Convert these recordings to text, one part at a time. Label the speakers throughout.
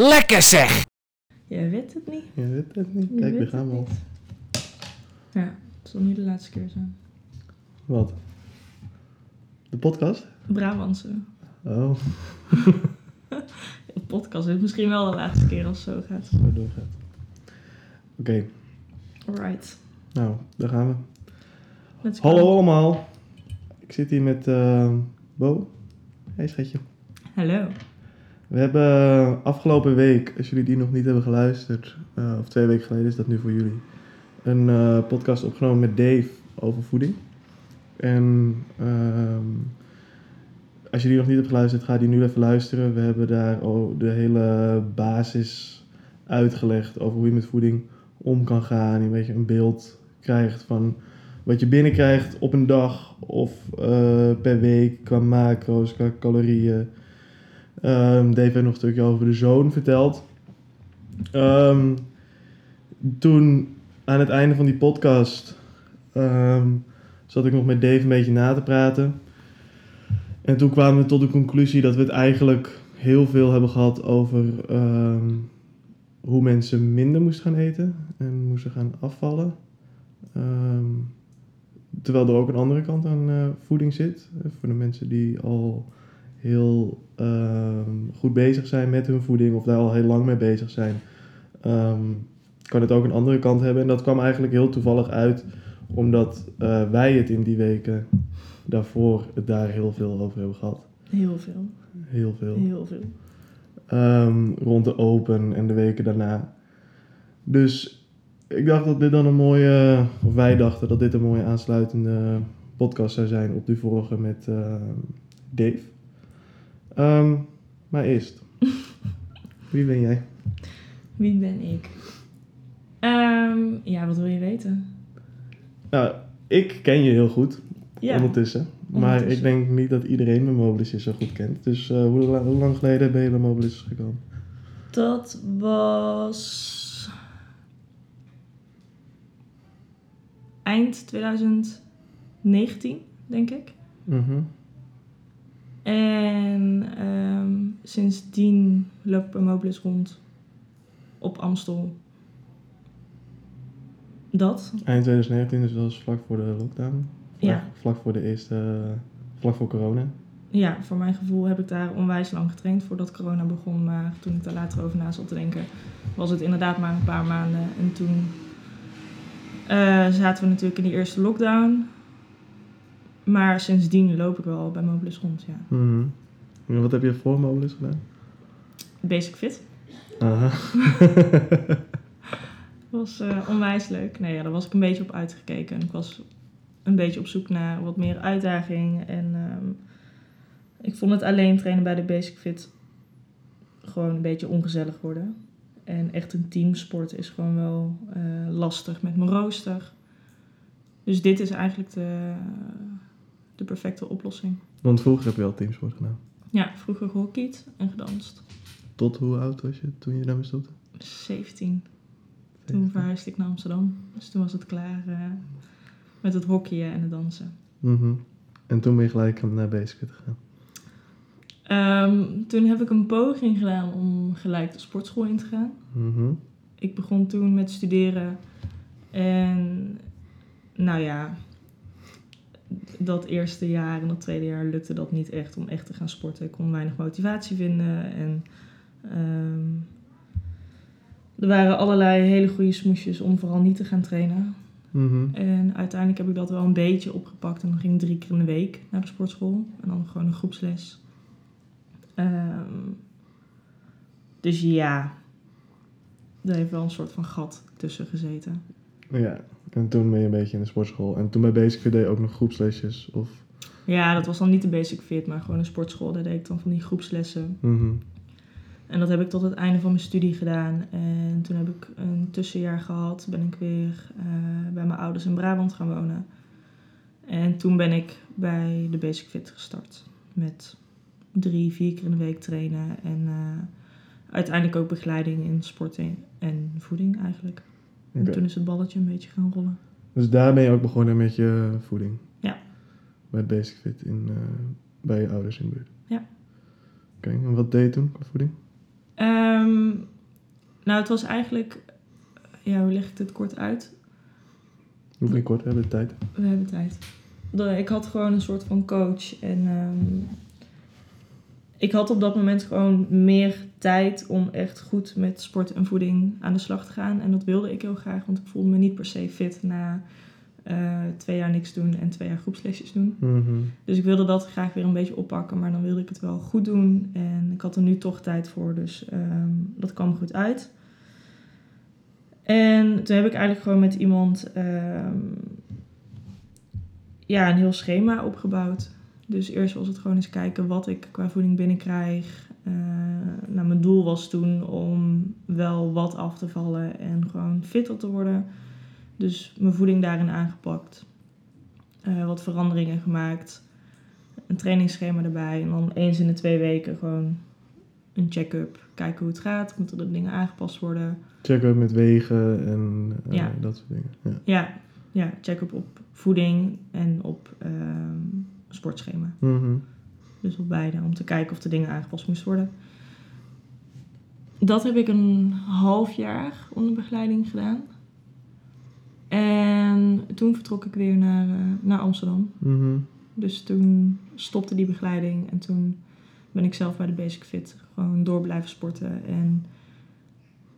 Speaker 1: Lekker zeg!
Speaker 2: Je weet het niet.
Speaker 3: Je weet het niet. Kijk, we gaan wel.
Speaker 2: Ja, het zal niet de laatste keer zijn.
Speaker 3: Wat? De podcast?
Speaker 2: Brabantse.
Speaker 3: Oh,
Speaker 2: De podcast is misschien wel de laatste keer als het zo gaat.
Speaker 3: zo doorgaat. Oké,
Speaker 2: Alright.
Speaker 3: nou, daar gaan we.
Speaker 2: Let's go.
Speaker 3: Hallo allemaal. Ik zit hier met eh, Bo. Hey schatje.
Speaker 2: Hallo.
Speaker 3: We hebben eh, afgelopen week, als jullie die nog niet hebben geluisterd, eh, of twee weken geleden is dat nu voor jullie, een eh, podcast opgenomen met Dave over voeding. En ehm, als je die nog niet hebt geluisterd, ga die nu even luisteren. We hebben daar de hele basis uitgelegd over hoe je met voeding om kan gaan. Je een beetje een beeld krijgt van wat je binnenkrijgt op een dag of per week qua macro's, qua calorieën. Ehm, Dave heeft nog een stukje over de zoon verteld. Ehm, toen aan het einde van die podcast ehm, zat ik nog met Dave een beetje na te praten. En toen kwamen we tot de conclusie dat we het eigenlijk heel veel hebben gehad over hoe mensen minder moesten gaan eten en moesten gaan afvallen. Terwijl er ook een andere kant aan eh, voeding zit. eh, Voor de mensen die al heel ehm, goed bezig zijn met hun voeding of daar al heel lang mee bezig zijn, ehm, kan het ook een andere kant hebben. En dat kwam eigenlijk heel toevallig uit, omdat eh, wij het in die weken daarvoor het daar heel veel over hebben gehad.
Speaker 2: Heel veel.
Speaker 3: Heel veel.
Speaker 2: Heel veel.
Speaker 3: Ehm, rond de Open en de weken daarna. Dus ik dacht dat dit dan een mooie, of wij dachten dat dit een mooie aansluitende podcast zou zijn op die vorige met Dave. Ehm, maar eerst, wie ben jij?
Speaker 2: Wie ben ik? Ehm, ja, wat wil je weten?
Speaker 3: Nou, ik ken je heel goed
Speaker 2: Ja.
Speaker 3: ondertussen. Maar ik denk niet dat iedereen mijn Mobilis zo goed kent. Dus eh, hoe, la- hoe lang geleden ben je bij Mobilis gekomen?
Speaker 2: Dat was eind 2019, denk ik.
Speaker 3: Mhm.
Speaker 2: En ehm, sindsdien loop ik bij Mobilis rond op Amstel. Dat?
Speaker 3: Eind 2019, dus dat was vlak voor de lockdown. Vlak,
Speaker 2: Ja.
Speaker 3: vlak voor de eerste, vlak voor corona.
Speaker 2: Ja, voor mijn gevoel heb ik daar onwijs lang getraind voordat corona begon. Maar toen ik daar later over na zat te denken, was het inderdaad maar een paar maanden. En toen eh, zaten we natuurlijk in die eerste lockdown. Maar sindsdien loop ik wel bij Mobilis rond, ja.
Speaker 3: Mhm. En wat heb je voor Mobilis gedaan?
Speaker 2: Basic Fit.
Speaker 3: Aha.
Speaker 2: was eh, onwijs leuk. Nee, ja, daar was ik een beetje op uitgekeken. En ik was een beetje op zoek naar wat meer uitdaging. En ehm, ik vond het alleen trainen bij de Basic Fit gewoon een beetje ongezellig worden. En echt een teamsport is gewoon wel eh, lastig met mijn rooster. Dus dit is eigenlijk de, de perfecte oplossing.
Speaker 3: Want vroeger heb je al teamsport gedaan.
Speaker 2: Ja, vroeger gehockeyd en gedanst.
Speaker 3: Tot hoe oud was je toen je daarmee stopte?
Speaker 2: 17. Toen verhuisde ik naar Amsterdam. Dus toen was het klaar eh, met het hockeyen en het dansen.
Speaker 3: Mhm. En toen ben je gelijk naar Basic Fit gegaan.
Speaker 2: Ehm, toen heb ik een poging gedaan om gelijk de sportschool in te gaan.
Speaker 3: Mhm.
Speaker 2: Ik begon toen met studeren. En nou ja, dat eerste jaar en dat tweede jaar lukte dat niet echt om echt te gaan sporten. Ik kon weinig motivatie vinden. En ehm, er waren allerlei hele goede smoesjes om vooral niet te gaan trainen.
Speaker 3: Mhm.
Speaker 2: En uiteindelijk heb ik dat wel een beetje opgepakt. En dan ging ik drie keer in de week naar de sportschool. En dan gewoon een groepsles. Ehm, dus ja, er heeft wel een soort van gat tussen gezeten.
Speaker 3: Ja, en toen ben je een beetje in de sportschool. En toen bij Basic Fit deed je ook nog groepslesjes? Of...
Speaker 2: Ja, dat was dan niet de basic fit, maar gewoon een sportschool. Daar deed ik dan van die groepslessen.
Speaker 3: Mhm.
Speaker 2: En dat heb ik tot het einde van mijn studie gedaan. En toen heb ik een tussenjaar gehad. Ben ik weer eh, bij mijn ouders in Brabant gaan wonen. En toen ben ik bij de Basic Fit gestart. Met drie, vier keer in de week trainen. En eh, uiteindelijk ook begeleiding in sporten en voeding eigenlijk. En toen is het balletje een beetje gaan rollen.
Speaker 3: Dus daar ben je ook begonnen met je voeding?
Speaker 2: Ja.
Speaker 3: Bij Basic Fit in, eh, bij je ouders in de buurt?
Speaker 2: Ja.
Speaker 3: Oké, en wat deed je toen qua voeding?
Speaker 2: Ehm, nou, het was eigenlijk... Ja, hoe leg ik dit kort uit?
Speaker 3: Niet kort, we hebben de tijd.
Speaker 2: We hebben tijd. Ik had gewoon een soort van coach. En ehm, ik had op dat moment gewoon meer tijd om echt goed met sport en voeding aan de slag te gaan. En dat wilde ik heel graag, want ik voelde me niet per se fit na eh, twee jaar niks doen en twee jaar groepslesjes doen.
Speaker 3: Mhm.
Speaker 2: Dus ik wilde dat graag weer een beetje oppakken, maar dan wilde ik het wel goed doen. En ik had er nu toch tijd voor, dus ehm, dat kwam goed uit. En toen heb ik eigenlijk gewoon met iemand ehm, ja, een heel schema opgebouwd. Dus eerst was het gewoon eens kijken wat ik qua voeding binnenkrijg. Nou, mijn doel was toen om wel wat af te vallen en gewoon fitter te worden. Dus mijn voeding daarin aangepakt. Eh, wat veranderingen gemaakt. Een trainingsschema erbij. En dan eens in de twee weken gewoon een check-up. Kijken hoe het gaat. Moeten er dingen aangepast worden?
Speaker 3: Check-up met wegen en eh,
Speaker 2: Ja.
Speaker 3: dat soort dingen. Ja.
Speaker 2: Ja, ja check-up op voeding en op ehm, sportschema.
Speaker 3: Mhm.
Speaker 2: Dus op beide. Om te kijken of de dingen aangepast moesten worden. Dat heb ik een half jaar onder begeleiding gedaan. En toen vertrok ik weer naar, eh, naar Amsterdam.
Speaker 3: Mhm.
Speaker 2: Dus toen stopte die begeleiding en toen ben ik zelf bij de Basic Fit gewoon door blijven sporten. En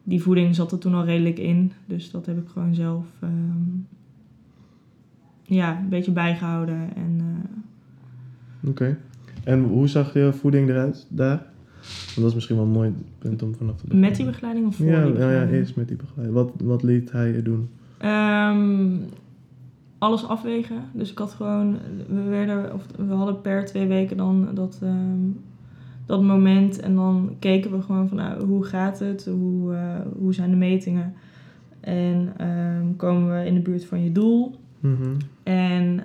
Speaker 2: die voeding zat er toen al redelijk in, dus dat heb ik gewoon zelf ehm, ja, een beetje bijgehouden. En eh,
Speaker 3: Oké. En hoe zag je voeding eruit daar? Want dat is misschien wel een mooi punt om vanaf te beginnen.
Speaker 2: met die begeleiding of voor
Speaker 3: Ja,
Speaker 2: die
Speaker 3: ja, ja,
Speaker 2: begeleiding?
Speaker 3: eerst met die begeleiding. Wat, wat liet hij je doen?
Speaker 2: Ehm, alles afwegen. Dus ik had gewoon, we, werden, of we hadden per twee weken dan dat, ehm, dat moment. En dan keken we gewoon van nou, hoe gaat het? Hoe, eh, hoe zijn de metingen? En ehm, komen we in de buurt van je doel?
Speaker 3: Mhm.
Speaker 2: En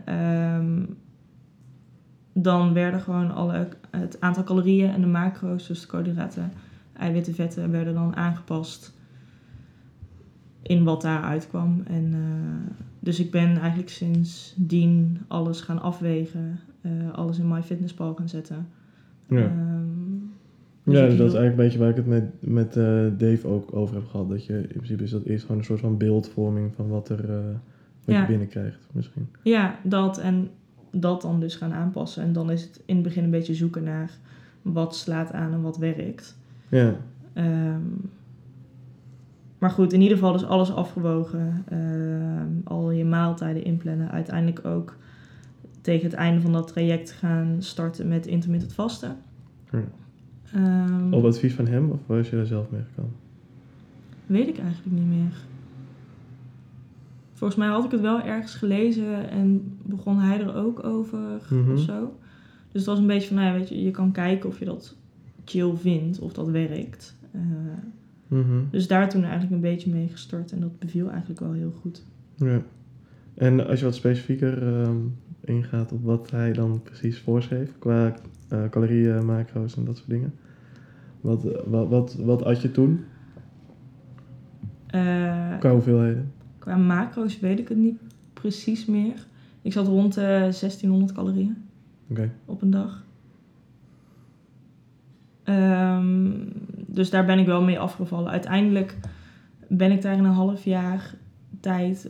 Speaker 2: dan werden gewoon alle, het aantal calorieën en de macro's, dus de koolhydraten, eiwitten, vetten, werden dan aangepast in wat daaruit kwam. En, eh, dus ik ben eigenlijk sindsdien alles gaan afwegen, eh, alles in MyFitnessPal gaan zetten.
Speaker 3: Ja.
Speaker 2: Ehm, dus
Speaker 3: ja, dat is eigenlijk een beetje waar ik het met, met eh, Dave ook over heb gehad. Dat je in principe is dat eerst gewoon een soort van beeldvorming van wat, er, wat
Speaker 2: Ja.
Speaker 3: je binnenkrijgt misschien.
Speaker 2: Ja, dat en dat dan dus gaan aanpassen. En dan is het in het begin een beetje zoeken naar wat slaat aan en wat werkt.
Speaker 3: Ja,
Speaker 2: Ehm, maar goed, in ieder geval dus alles afgewogen. Ehm, al je maaltijden inplannen. Uiteindelijk ook tegen het einde van dat traject gaan starten met intermittent vasten.
Speaker 3: Ja.
Speaker 2: Ehm,
Speaker 3: op advies van hem of was je daar zelf mee gekomen?
Speaker 2: Weet ik eigenlijk niet meer. Volgens mij had ik het wel ergens gelezen en begon hij er ook over
Speaker 3: Mhm.
Speaker 2: of zo. Dus het was een beetje van, nou ja, weet je, je kan kijken of je dat chill vindt, of dat werkt. Eh,
Speaker 3: Mhm.
Speaker 2: dus daar toen eigenlijk een beetje mee gestart en dat beviel eigenlijk wel heel goed.
Speaker 3: Ja. En als je wat specifieker ehm, ingaat op wat hij dan precies voorschreef qua eh, calorieën, macro's en dat soort dingen. Wat, eh, wat, wat, wat at je toen
Speaker 2: Eh,
Speaker 3: qua hoeveelheden?
Speaker 2: Qua macro's weet ik het niet precies meer. Ik zat rond de 1600 calorieën. Op een dag. Ehm, dus daar ben ik wel mee afgevallen. Uiteindelijk ben ik daar in een half jaar tijd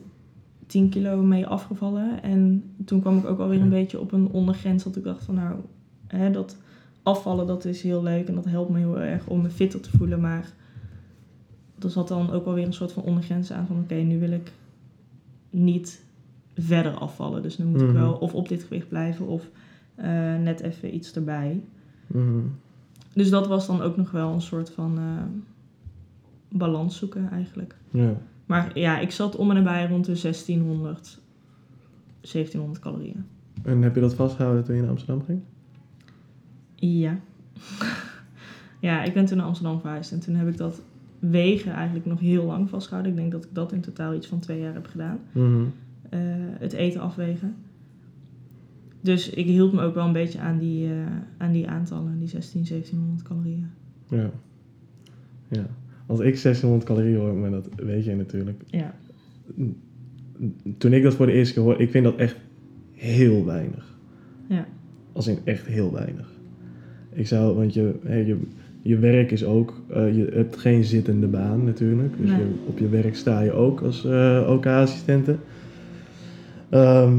Speaker 2: 10 kilo mee afgevallen. En toen kwam ik ook alweer een
Speaker 3: Ja.
Speaker 2: beetje op een ondergrens dat ik dacht van nou, hè, dat afvallen dat is heel leuk en dat helpt me heel erg om me fitter te voelen. Maar er zat dan ook alweer een soort van ondergrens aan van oké, nu wil ik niet verder afvallen. Dus nu moet ik
Speaker 3: Mhm.
Speaker 2: wel of op dit gewicht blijven of eh, net even iets erbij.
Speaker 3: Mhm.
Speaker 2: Dus dat was dan ook nog wel een soort van eh, balans zoeken eigenlijk.
Speaker 3: Ja.
Speaker 2: Maar ja, ik zat om en nabij rond de 1600, 1700 calorieën.
Speaker 3: En heb je dat vastgehouden toen je naar Amsterdam ging?
Speaker 2: Ja. ja, ik ben toen naar Amsterdam verhuisd en toen heb ik dat wegen eigenlijk nog heel lang vastgehouden. Ik denk dat ik dat in totaal iets van twee jaar heb gedaan.
Speaker 3: Mhm.
Speaker 2: eh, het eten afwegen. Dus ik hield me ook wel een beetje aan die, eh, aan die aantallen, die 16, 1700 calorieën.
Speaker 3: Ja. Ja. Als ik 1600 calorieën hoor, maar dat weet je natuurlijk.
Speaker 2: Ja,
Speaker 3: Toen ik dat voor de eerste keer hoorde, ik vind dat echt heel weinig.
Speaker 2: ja,
Speaker 3: Als in echt heel weinig. Ik zou, want je, hè, je, je werk is ook, eh, je hebt geen zittende baan natuurlijk. Dus
Speaker 2: Nee.
Speaker 3: je, op je werk sta je ook als eh OK-assistente. Ehm,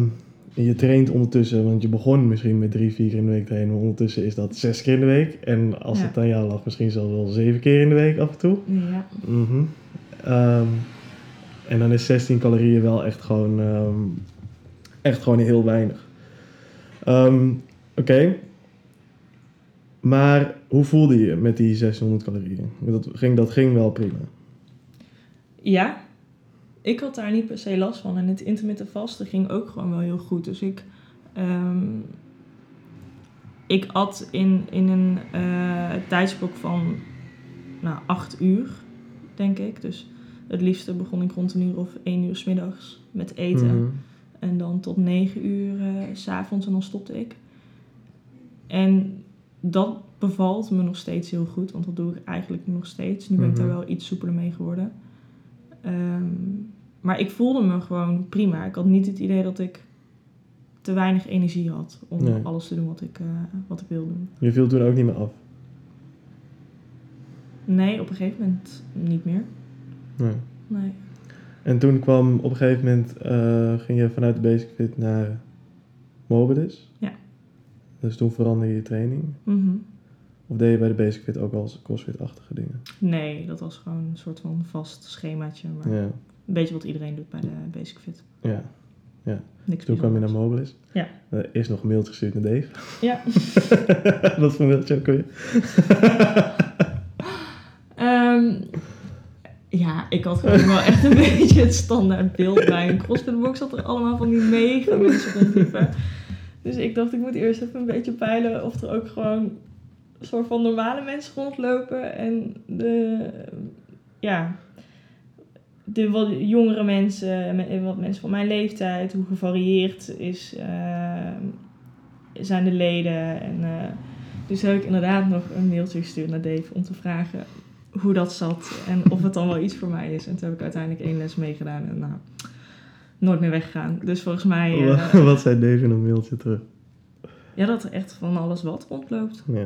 Speaker 3: je traint ondertussen, want je begon misschien met drie, vier keer in de week trainen. Maar ondertussen is dat zes keer in de week. En als
Speaker 2: Ja.
Speaker 3: het aan jou lag, misschien zelfs wel zeven keer in de week af en toe.
Speaker 2: Ja.
Speaker 3: Mhm. Ehm, en dan is 16 calorieën wel echt gewoon, ehm, echt gewoon heel weinig. Oké. Maar hoe voelde je met die 600 calorieën? Dat ging, dat ging wel prima.
Speaker 2: Ja, ik had daar niet per se last van. En het intermittent vasten ging ook gewoon wel heel goed. Dus ik, ehm, ik at in, in een eh tijdsblok van nou, acht uur, denk ik. Dus het liefste begon ik rond een uur of één uur 's middags met eten.
Speaker 3: Mhm.
Speaker 2: En dan tot negen uur eh, s s'avonds en dan stopte ik. En dat bevalt me nog steeds heel goed, want dat doe ik eigenlijk nog steeds. Nu ben ik daar
Speaker 3: Mhm.
Speaker 2: wel iets soepeler mee geworden. Ehm, maar ik voelde me gewoon prima. Ik had niet het idee dat ik te weinig energie had om
Speaker 3: Nee.
Speaker 2: alles te doen wat ik, eh, wat ik wil doen.
Speaker 3: Je viel toen ook niet meer af.
Speaker 2: Nee, op een gegeven moment niet meer.
Speaker 3: Nee.
Speaker 2: Nee.
Speaker 3: En toen kwam op een gegeven moment, eh, ging je vanuit de Basic Fit naar Mobilis.
Speaker 2: Ja.
Speaker 3: Dus toen veranderde je training.
Speaker 2: Mhm.
Speaker 3: Of deed je bij de Basic Fit ook al crossfit-achtige dingen?
Speaker 2: Nee, dat was gewoon een soort van vast schemaatje. Maar
Speaker 3: Ja.
Speaker 2: een beetje wat iedereen doet bij de Basic Fit.
Speaker 3: ja.
Speaker 2: Niks
Speaker 3: Toen kwam je naar. Mobilis.
Speaker 2: Ja.
Speaker 3: Eerst nog een mailtje gestuurd naar Dave.
Speaker 2: Ja.
Speaker 3: Wat voor mailtje ook weer?
Speaker 2: Ehm, ja, ik had gewoon wel echt een beetje het standaard beeld bij een CrossFit-box. Dat er allemaal van die mega mensen rondliepen. Dus ik dacht, ik moet eerst even een beetje peilen of er ook gewoon een soort van normale mensen rondlopen. En de, ja, de wat jongere mensen, me- wat mensen van mijn leeftijd, hoe gevarieerd is, eh, zijn de leden. En, eh, dus heb ik inderdaad nog een mailtje gestuurd naar Dave om te vragen hoe dat zat en of het dan wel iets voor mij is. En toen heb ik uiteindelijk één les meegedaan en nou, nooit meer weggegaan. Dus volgens mij, eh,
Speaker 3: Wat zei Dave in een mailtje terug?
Speaker 2: ja, dat er echt van alles wat rondloopt.
Speaker 3: Ja.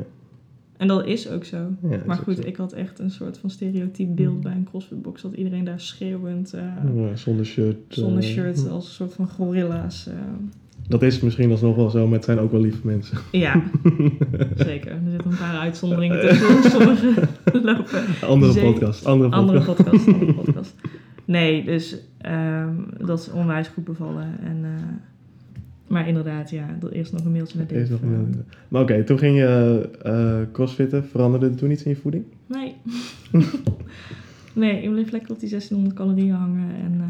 Speaker 2: En dat is ook zo.
Speaker 3: ja
Speaker 2: Maar goed,
Speaker 3: zo.
Speaker 2: ik had echt een soort van stereotyp beeld
Speaker 3: Mm.
Speaker 2: bij een CrossFit-box. Dat iedereen daar schreeuwend, eh,
Speaker 3: Ja, zonder shirt.
Speaker 2: zonder
Speaker 3: eh,
Speaker 2: shirt, als een soort van gorilla's.
Speaker 3: Dat is misschien alsnog wel zo, maar het zijn ook wel lieve mensen.
Speaker 2: Ja, zeker. Er zitten een paar uitzonderingen tussen. Lopen
Speaker 3: Andere
Speaker 2: Zeker.
Speaker 3: podcast. Andere podcast.
Speaker 2: Andere podcast, andere podcast. Nee, dus ehm, dat is onwijs goed bevallen. En, eh, maar inderdaad, ja, dat eerst nog een mailtje naar Dave.
Speaker 3: Nog een
Speaker 2: eh,
Speaker 3: mailtje. Maar oké, toen ging je eh crossfitten. Veranderde er toen iets in je voeding?
Speaker 2: Nee. nee, ik bleef lekker op die 1600 calorieën hangen. En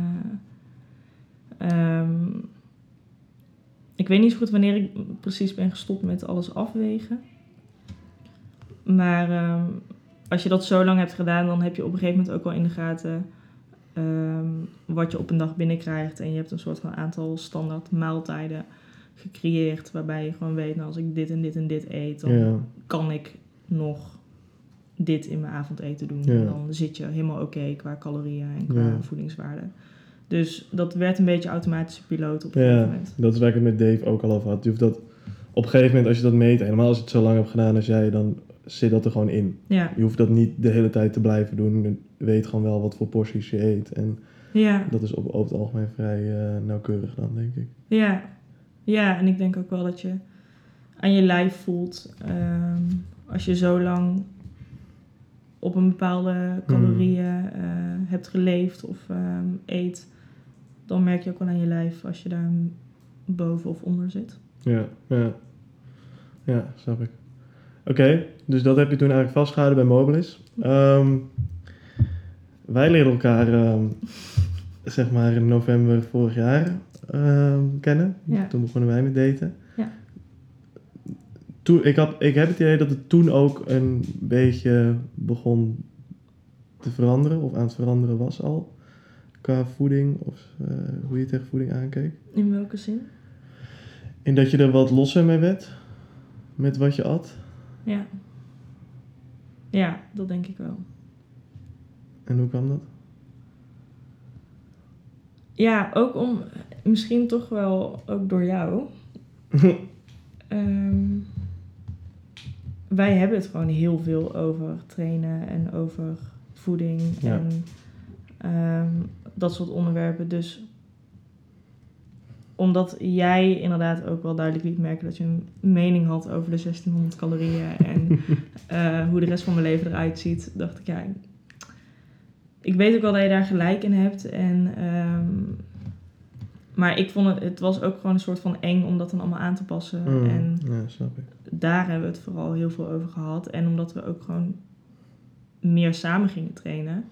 Speaker 2: eh, ehm, ik weet niet zo goed wanneer ik precies ben gestopt met alles afwegen. Maar ehm, als je dat zo lang hebt gedaan, dan heb je op een gegeven moment ook wel in de gaten ehm, wat je op een dag binnenkrijgt. En je hebt een soort van aantal standaard maaltijden gecreëerd. Waarbij je gewoon weet, nou, als ik dit en dit en dit eet, dan
Speaker 3: Ja.
Speaker 2: kan ik nog dit in mijn avondeten doen.
Speaker 3: Ja.
Speaker 2: En dan zit je helemaal oké qua calorieën en qua
Speaker 3: Ja.
Speaker 2: voedingswaarde. Dus dat werd een beetje automatische piloot op een gegeven moment.
Speaker 3: dat is waar ik het met Dave ook al over had. Je hoeft dat, op een gegeven moment, als je dat meet, helemaal als je het zo lang hebt gedaan als jij, dan zit dat er gewoon in. Je hoeft dat niet de hele tijd te blijven doen. Weet gewoon wel wat voor porties je eet. En
Speaker 2: ja,
Speaker 3: dat is op, over het algemeen vrij eh, nauwkeurig dan, denk ik.
Speaker 2: ja. Ja, en ik denk ook wel dat je aan je lijf voelt. ehm, als je zo lang op een bepaalde calorieën eh, hebt geleefd of ehm, eet, dan merk je ook wel aan je lijf als je daar boven of onder zit.
Speaker 3: Ja, ja. Ja, snap ik. Oké, dus dat heb je toen eigenlijk vastgehouden bij Mobilis. Ehm, wij leerden elkaar, ehm, zeg maar, in november vorig jaar ehm, kennen.
Speaker 2: Ja.
Speaker 3: Toen begonnen wij met daten.
Speaker 2: Ja.
Speaker 3: Toen, ik, had, ik heb het idee dat het toen ook een beetje begon te veranderen, of aan het veranderen was al. Qua voeding, of eh, hoe je tegen voeding aankeek.
Speaker 2: In welke zin?
Speaker 3: In dat je er wat losser mee werd met wat je at.
Speaker 2: Ja. Ja, dat denk ik wel.
Speaker 3: En hoe kwam dat?
Speaker 2: Ja, ook om, misschien toch wel ook door jou. Ehm, wij hebben het gewoon heel veel over trainen en over voeding
Speaker 3: Ja.
Speaker 2: en ehm, dat soort onderwerpen. Dus omdat jij inderdaad ook wel duidelijk liet merken dat je een mening had over de 1600 calorieën en eh, hoe de rest van mijn leven eruit ziet, dacht ik ja. Ik weet ook wel dat je daar gelijk in hebt. En, ehm, maar ik vond het, het was ook gewoon een soort van eng om dat dan allemaal aan te passen.
Speaker 3: Mm,
Speaker 2: En
Speaker 3: ja, snap ik.
Speaker 2: daar hebben we het vooral heel veel over gehad. En omdat we ook gewoon meer samen gingen trainen,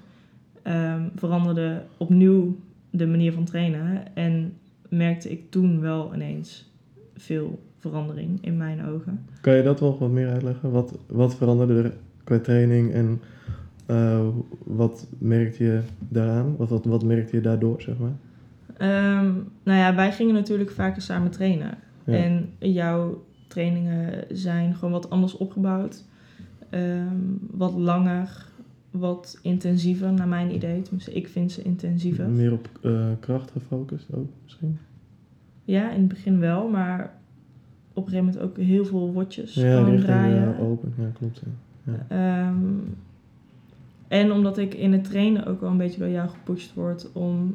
Speaker 2: ehm, veranderde opnieuw de manier van trainen. En merkte ik toen wel ineens veel verandering in mijn ogen.
Speaker 3: Kan je dat wel wat meer uitleggen? Wat, wat veranderde er qua training en eh, wat merkte je daaraan? Wat, wat, wat merkte je daardoor, zeg maar?
Speaker 2: Ehm, nou ja, wij gingen natuurlijk vaker samen trainen.
Speaker 3: Ja.
Speaker 2: En jouw trainingen zijn gewoon wat anders opgebouwd. Ehm, wat langer, wat intensiever naar mijn idee. Tenminste, ik vind ze intensiever.
Speaker 3: Meer op eh, kracht gefocust ook misschien?
Speaker 2: Ja, in het begin wel, maar op een gegeven moment ook heel veel watjes
Speaker 3: Ja,
Speaker 2: draaien.
Speaker 3: eh, open. Ja, klopt. Ja.
Speaker 2: Ehm, en omdat ik in het trainen ook wel een beetje door jou gepusht word om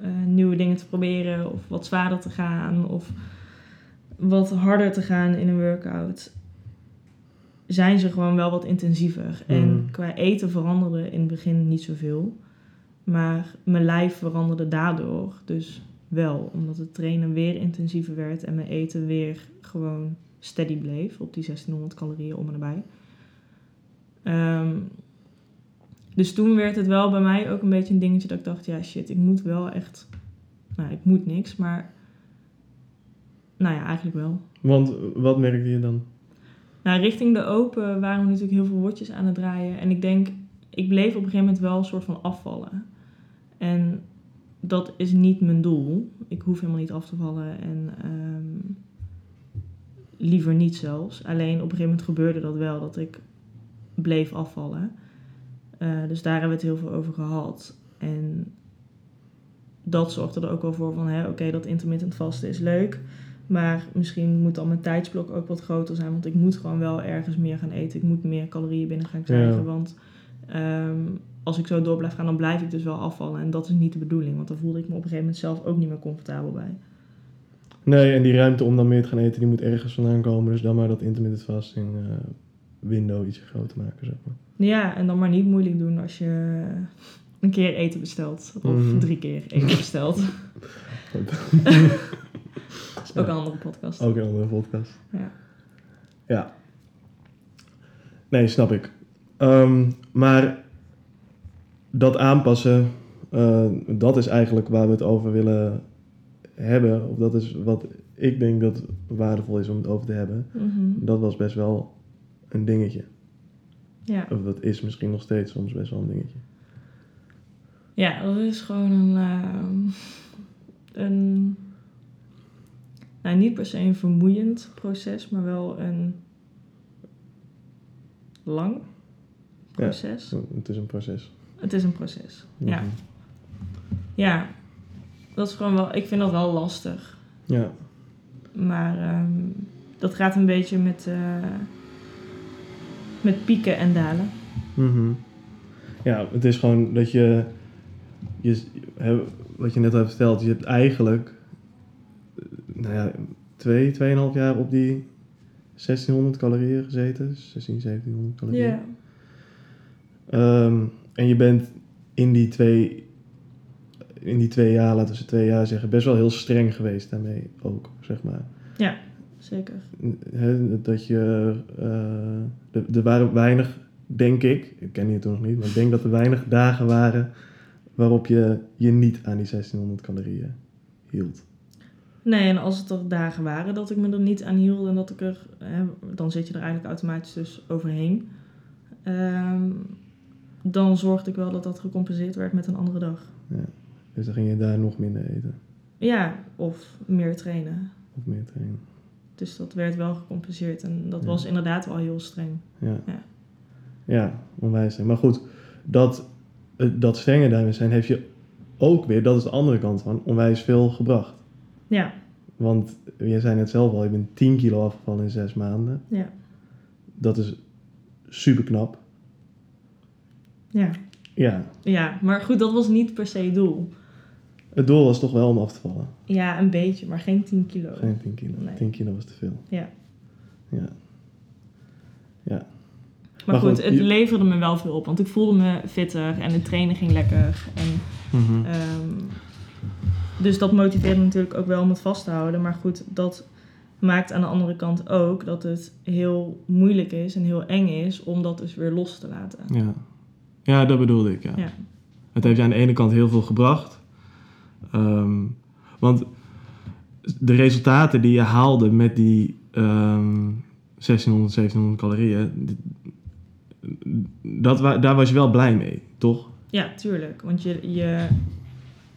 Speaker 2: eh, nieuwe dingen te proberen of wat zwaarder te gaan of wat harder te gaan in een workout, zijn ze gewoon wel wat intensiever. En
Speaker 3: Mm.
Speaker 2: qua eten veranderde in het begin niet zoveel, maar mijn lijf veranderde daardoor dus wel, omdat het trainen weer intensiever werd en mijn eten weer gewoon steady bleef op die 1600 calorieën om en nabij. Ehm, dus toen werd het wel bij mij ook een beetje een dingetje dat ik dacht, ja shit, ik moet wel echt, nou ik moet niks, maar nou ja, eigenlijk wel.
Speaker 3: Want wat merkte je dan?
Speaker 2: Nou, richting de open waren we natuurlijk heel veel woordjes aan het draaien. En ik denk, ik bleef op een gegeven moment wel een soort van afvallen. En dat is niet mijn doel. Ik hoef helemaal niet af te vallen en ehm, liever niet zelfs. Alleen op een gegeven moment gebeurde dat wel, dat ik bleef afvallen. Eh, dus daar hebben we het heel veel over gehad. En dat zorgde er ook wel voor van, oké, dat intermittent vasten is leuk. Maar misschien moet dan mijn tijdsblok ook wat groter zijn. Want ik moet gewoon wel ergens meer gaan eten. Ik moet meer calorieën binnen gaan krijgen.
Speaker 3: Ja.
Speaker 2: Want ehm, als ik zo door blijf gaan, dan blijf ik dus wel afvallen. En dat is niet de bedoeling. Want dan voelde ik me op een gegeven moment zelf ook niet meer comfortabel bij.
Speaker 3: Nee, en die ruimte om dan meer te gaan eten, die moet ergens vandaan komen. Dus dan maar dat intermittent fasting eh, window ietsje groter maken, zeg maar.
Speaker 2: Ja, en dan maar niet moeilijk doen als je een keer eten bestelt. Of
Speaker 3: Mhm.
Speaker 2: drie keer eten bestelt.
Speaker 3: Ook,
Speaker 2: ook een andere podcast.
Speaker 3: ook een andere podcast.
Speaker 2: Ja.
Speaker 3: Ja. Nee, snap ik. Ehm, maar dat aanpassen, eh, dat is eigenlijk waar we het over willen hebben. Of dat is wat ik denk dat waardevol is om het over te hebben.
Speaker 2: Mhm.
Speaker 3: Dat was best wel een dingetje.
Speaker 2: Ja.
Speaker 3: Of dat is misschien nog steeds soms best wel een dingetje.
Speaker 2: Ja, dat is gewoon een. ehm, een nou, niet per se een vermoeiend proces, maar wel een lang proces.
Speaker 3: Het is een proces.
Speaker 2: Het is een proces. Ja.
Speaker 3: Mhm.
Speaker 2: ja, dat is gewoon wel. Ik vind dat wel lastig.
Speaker 3: Ja.
Speaker 2: Maar ehm, dat gaat een beetje met, eh, met pieken en dalen.
Speaker 3: Mhm. Ja, het is gewoon dat je, je wat je net hebt verteld, je hebt eigenlijk, eh, nou ja, twee, tweeënhalf jaar op die 1600 calorieën gezeten, 16, 1700 calorieën.
Speaker 2: Ja.
Speaker 3: Ehm, en je bent in die twee, in die twee jaar, laten we ze twee jaar zeggen, best wel heel streng geweest daarmee ook, zeg maar.
Speaker 2: Zeker.
Speaker 3: Dat je, eh, er- waren weinig, denk ik, ik ken je toen nog niet, maar ik denk dat er weinig dagen waren waarop je je niet aan die 1600 calorieën hield.
Speaker 2: Nee, en als het er dagen waren dat ik me er niet aan hield en dat ik er, hè, dan zit je er eigenlijk automatisch dus overheen. Ehm, dan zorgde ik wel dat dat gecompenseerd werd met een andere dag.
Speaker 3: Dus dan ging je daar nog minder eten
Speaker 2: Ja, of meer trainen.
Speaker 3: of meer trainen.
Speaker 2: Dus dat werd wel gecompenseerd en dat
Speaker 3: Ja.
Speaker 2: was inderdaad wel heel streng.
Speaker 3: Ja,
Speaker 2: Ja.
Speaker 3: ja onwijs streng. Maar goed, dat, eh, dat strenge daarin zijn heeft je ook weer, dat is de andere kant van, onwijs veel gebracht.
Speaker 2: Ja,
Speaker 3: Want jij zei net zelf al, je bent 10 kilo afgevallen in zes maanden.
Speaker 2: ja,
Speaker 3: dat is super knap.
Speaker 2: Ja.
Speaker 3: Ja,
Speaker 2: ja, maar goed, dat was niet per se het doel.
Speaker 3: Het doel was toch wel om af te vallen.
Speaker 2: Ja, een beetje, maar geen 10 kilo.
Speaker 3: Geen 10 kilo.
Speaker 2: Nee.
Speaker 3: 10 kilo was te veel.
Speaker 2: Ja.
Speaker 3: Ja. Ja.
Speaker 2: Maar,
Speaker 3: Maar
Speaker 2: goed,
Speaker 3: goed,
Speaker 2: het
Speaker 3: je-
Speaker 2: leverde me wel veel op, want ik voelde me fitter en de trainen ging lekker. En,
Speaker 3: Mhm.
Speaker 2: ehm, dus dat motiveerde me natuurlijk ook wel om het vast te houden. Maar goed, dat maakt aan de andere kant ook dat het heel moeilijk is en heel eng is om dat dus weer los te laten.
Speaker 3: Ja. ja, dat bedoelde ik, ja.
Speaker 2: Ja.
Speaker 3: Het heeft je aan de ene kant heel veel gebracht. Ehm, want de resultaten die je haalde met die ehm 1600, 1700 calorieën, dat, daar was je wel blij mee, toch?
Speaker 2: Ja, tuurlijk. Want je, je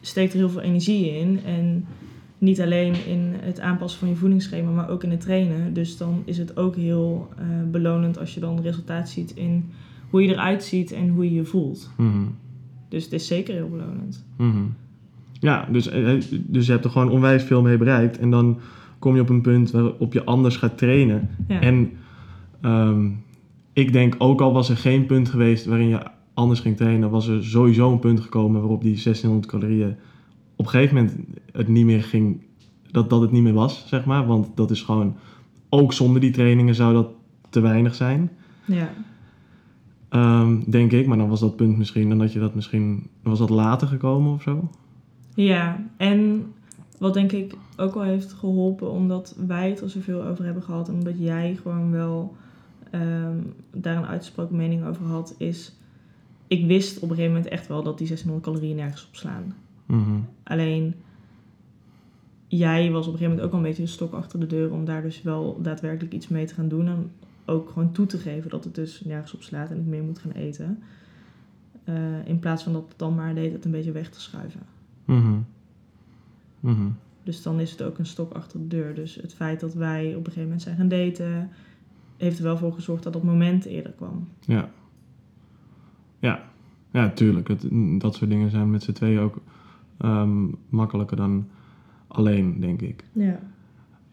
Speaker 2: steekt er heel veel energie in. En niet alleen in het aanpassen van je voedingsschema, maar ook in het trainen. Dus dan is het ook heel eh, belonend als je dan resultaat ziet in hoe je eruit ziet en hoe je je voelt.
Speaker 3: Mhm.
Speaker 2: Dus het is zeker heel belonend.
Speaker 3: Mhm. Ja, dus, eh, dus je hebt er gewoon onwijs veel mee bereikt. En dan kom je op een punt waarop je anders gaat trainen.
Speaker 2: Ja,
Speaker 3: En ehm, ik denk, ook al was er geen punt geweest waarin je anders ging trainen, was er sowieso een punt gekomen waarop die 1600 calorieën op een gegeven moment het niet meer ging, dat, dat het niet meer was, zeg maar. Want dat is gewoon, ook zonder die trainingen zou dat te weinig zijn,
Speaker 2: ja.
Speaker 3: Ehm, denk ik. Maar dan was dat punt misschien, dan dat je dat misschien, was dat later gekomen of zo?
Speaker 2: Ja, en wat denk ik ook wel heeft geholpen, omdat wij het er zoveel over hebben gehad en omdat jij gewoon wel ehm, daar een uitgesproken mening over had, is ik wist op een gegeven moment echt wel dat die 600 calorieën nergens op slaan.
Speaker 3: Mhm.
Speaker 2: Alleen jij was op een gegeven moment ook al een beetje een stok achter de deur om daar dus wel daadwerkelijk iets mee te gaan doen. En ook gewoon toe te geven dat het dus nergens op slaat en ik meer moet gaan eten. Eh, in plaats van dat het dan maar deed het een beetje weg te schuiven.
Speaker 3: Mhm. Mhm.
Speaker 2: Dus dan is het ook een stok achter de deur. Dus het feit dat wij op een gegeven moment zijn gaan daten, heeft er wel voor gezorgd dat dat moment eerder kwam.
Speaker 3: Ja. Ja. Ja, tuurlijk. Het, dat soort dingen zijn met z'n tweeën ook ehm, makkelijker dan alleen, denk ik.
Speaker 2: Ja.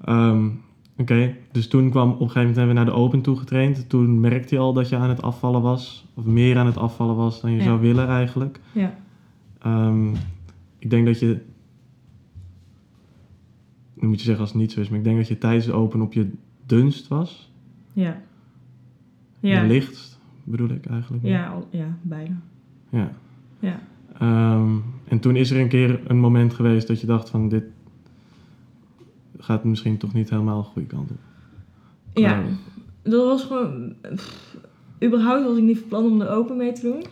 Speaker 3: Ehm, Oké, dus toen kwam op een gegeven moment hebben we naar de Open toe getraind. Toen merkte je al dat je aan het afvallen was. Of meer aan het afvallen was dan je
Speaker 2: Ja.
Speaker 3: zou willen eigenlijk.
Speaker 2: Ja.
Speaker 3: Ehm, ik denk dat je... Nu moet je zeggen als het niet zo is. Maar ik denk dat je tijdens de Open op je dunst was.
Speaker 2: Ja.
Speaker 3: Je
Speaker 2: Ja.
Speaker 3: lichtst bedoel ik eigenlijk.
Speaker 2: Ja, al- ja, bijna.
Speaker 3: Ja.
Speaker 2: Ja.
Speaker 3: Ehm, en toen is er een keer een moment geweest dat je dacht van dit gaat misschien toch niet helemaal de goede kant op.
Speaker 2: Ja,
Speaker 3: Oh.
Speaker 2: dat was gewoon. pff, überhaupt was ik niet van plan om er open mee te doen.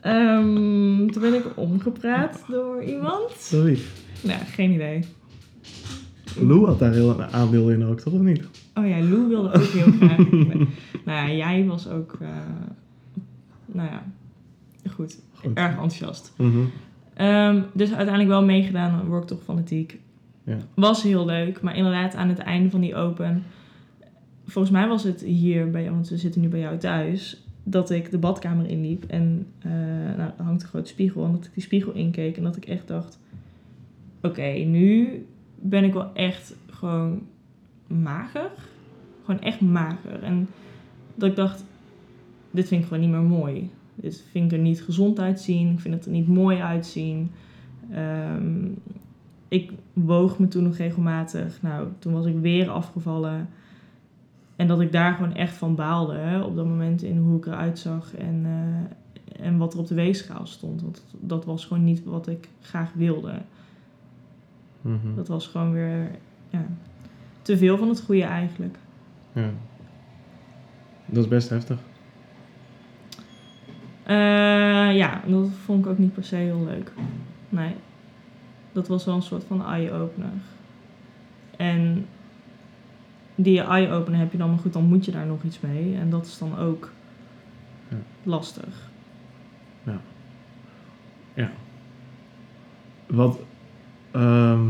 Speaker 2: Ehm, toen ben ik omgepraat door iemand.
Speaker 3: Sorry.
Speaker 2: Nou, geen idee.
Speaker 3: Lou had daar heel een aandeel in ook, toch of niet?
Speaker 2: Oh ja, Lou wilde ook heel graag. nou ja, jij was ook. eh, nou ja, goed.
Speaker 3: Goed.
Speaker 2: Erg enthousiast.
Speaker 3: Mhm.
Speaker 2: Ehm, dus uiteindelijk wel meegedaan, word ik toch fanatiek.
Speaker 3: Ja.
Speaker 2: Was heel leuk, maar inderdaad aan het einde van die open... Volgens mij was het hier bij jou, want we zitten nu bij jou thuis... dat ik de badkamer inliep en eh nou, hangt een grote spiegel... en dat ik die spiegel inkeek en dat ik echt dacht... Oké, nu ben ik wel echt gewoon mager. Gewoon echt mager. En dat ik dacht, dit vind ik gewoon niet meer mooi. Dit vind ik er niet gezond uitzien. Ik vind het er niet mooi uitzien. Ehm, ik woog me toen nog regelmatig. Nou, toen was ik weer afgevallen. En dat ik daar gewoon echt van baalde. Hè, op dat moment in hoe ik eruit zag. En, eh, en wat er op de weegschaal stond. Want dat was gewoon niet wat ik graag wilde.
Speaker 3: Mhm.
Speaker 2: Dat was gewoon weer ja, te veel van het goede eigenlijk.
Speaker 3: Ja. Dat is best heftig.
Speaker 2: Eh, ja, dat vond ik ook niet per se heel leuk. Nee. Dat was wel een soort van eye-opener. En die eye-opener heb je dan, maar goed, dan moet je daar nog iets mee. En dat is dan ook
Speaker 3: Ja.
Speaker 2: lastig.
Speaker 3: Wat, ehm,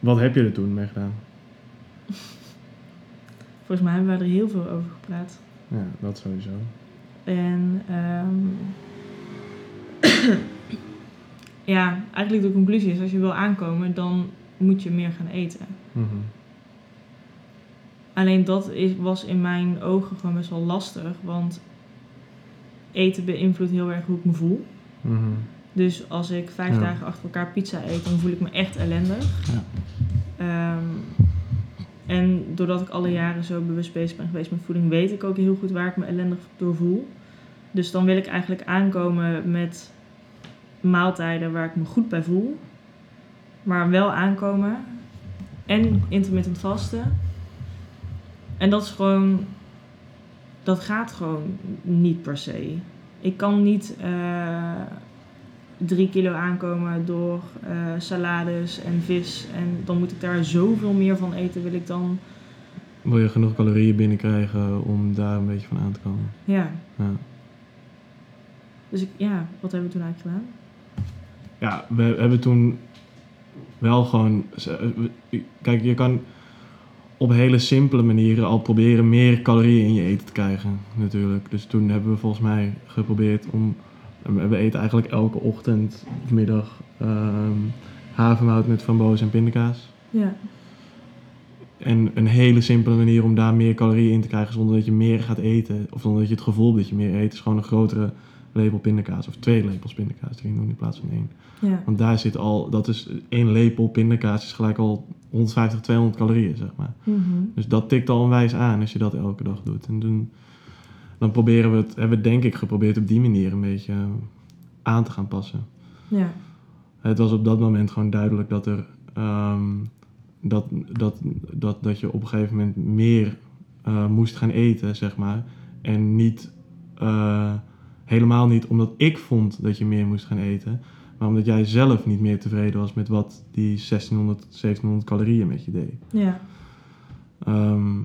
Speaker 3: wat heb je er toen mee gedaan?
Speaker 2: Volgens mij hebben we er heel veel over gepraat.
Speaker 3: Ja, dat sowieso.
Speaker 2: En ehm, ja, eigenlijk de conclusie is, als je wil aankomen, dan moet je meer gaan eten.
Speaker 3: Mhm.
Speaker 2: Alleen dat is, was in mijn ogen gewoon best wel lastig. Want eten beïnvloedt heel erg hoe ik me voel.
Speaker 3: Mhm.
Speaker 2: Dus als ik vijf
Speaker 3: Ja.
Speaker 2: dagen achter elkaar pizza eet, dan voel ik me echt ellendig.
Speaker 3: Ja.
Speaker 2: Ehm, en doordat ik alle jaren zo bewust bezig ben geweest met voeding, weet ik ook heel goed waar ik me ellendig door voel. Dus dan wil ik eigenlijk aankomen met maaltijden waar ik me goed bij voel. Maar wel aankomen. En intermittent vasten. En dat is gewoon... Dat gaat gewoon niet per se. Ik kan niet eh, drie kilo aankomen door eh, salades en vis. En dan moet ik daar zoveel meer van eten. Wil ik dan...
Speaker 3: Wil je genoeg calorieën binnenkrijgen om daar een beetje van aan te komen?
Speaker 2: Ja.
Speaker 3: Ja.
Speaker 2: Dus ik, ja, wat hebben we toen eigenlijk gedaan?
Speaker 3: Ja, we hebben toen wel gewoon. Kijk, je kan op hele simpele manieren al proberen meer calorieën in je eten te krijgen, natuurlijk. Dus toen hebben we volgens mij geprobeerd om. We eten eigenlijk elke ochtend of middag ehm havermout met frambozen en pindakaas.
Speaker 2: Ja.
Speaker 3: En een hele simpele manier om daar meer calorieën in te krijgen zonder dat je meer gaat eten, of zonder dat je het gevoel hebt dat je meer eet, is gewoon een grotere lepel pindakaas. Of twee lepels pindakaas erin doen in plaats van één.
Speaker 2: Ja.
Speaker 3: Want daar zit al, dat is één lepel pindakaas is gelijk al 150, 200 calorieën, zeg maar.
Speaker 2: Mhm.
Speaker 3: Dus dat tikt al onwijs aan als je dat elke dag doet. En toen, dan proberen we het, hebben we denk ik geprobeerd op die manier een beetje eh, aan te gaan passen.
Speaker 2: Ja.
Speaker 3: Het was op dat moment gewoon duidelijk dat er, ehm, dat, dat, dat, dat je op een gegeven moment meer eh, moest gaan eten, zeg maar. En niet, eh, helemaal niet omdat ik vond dat je meer moest gaan eten, maar omdat jij zelf niet meer tevreden was met wat die 1600, 1700 calorieën met je deed.
Speaker 2: Ja.
Speaker 3: Ehm,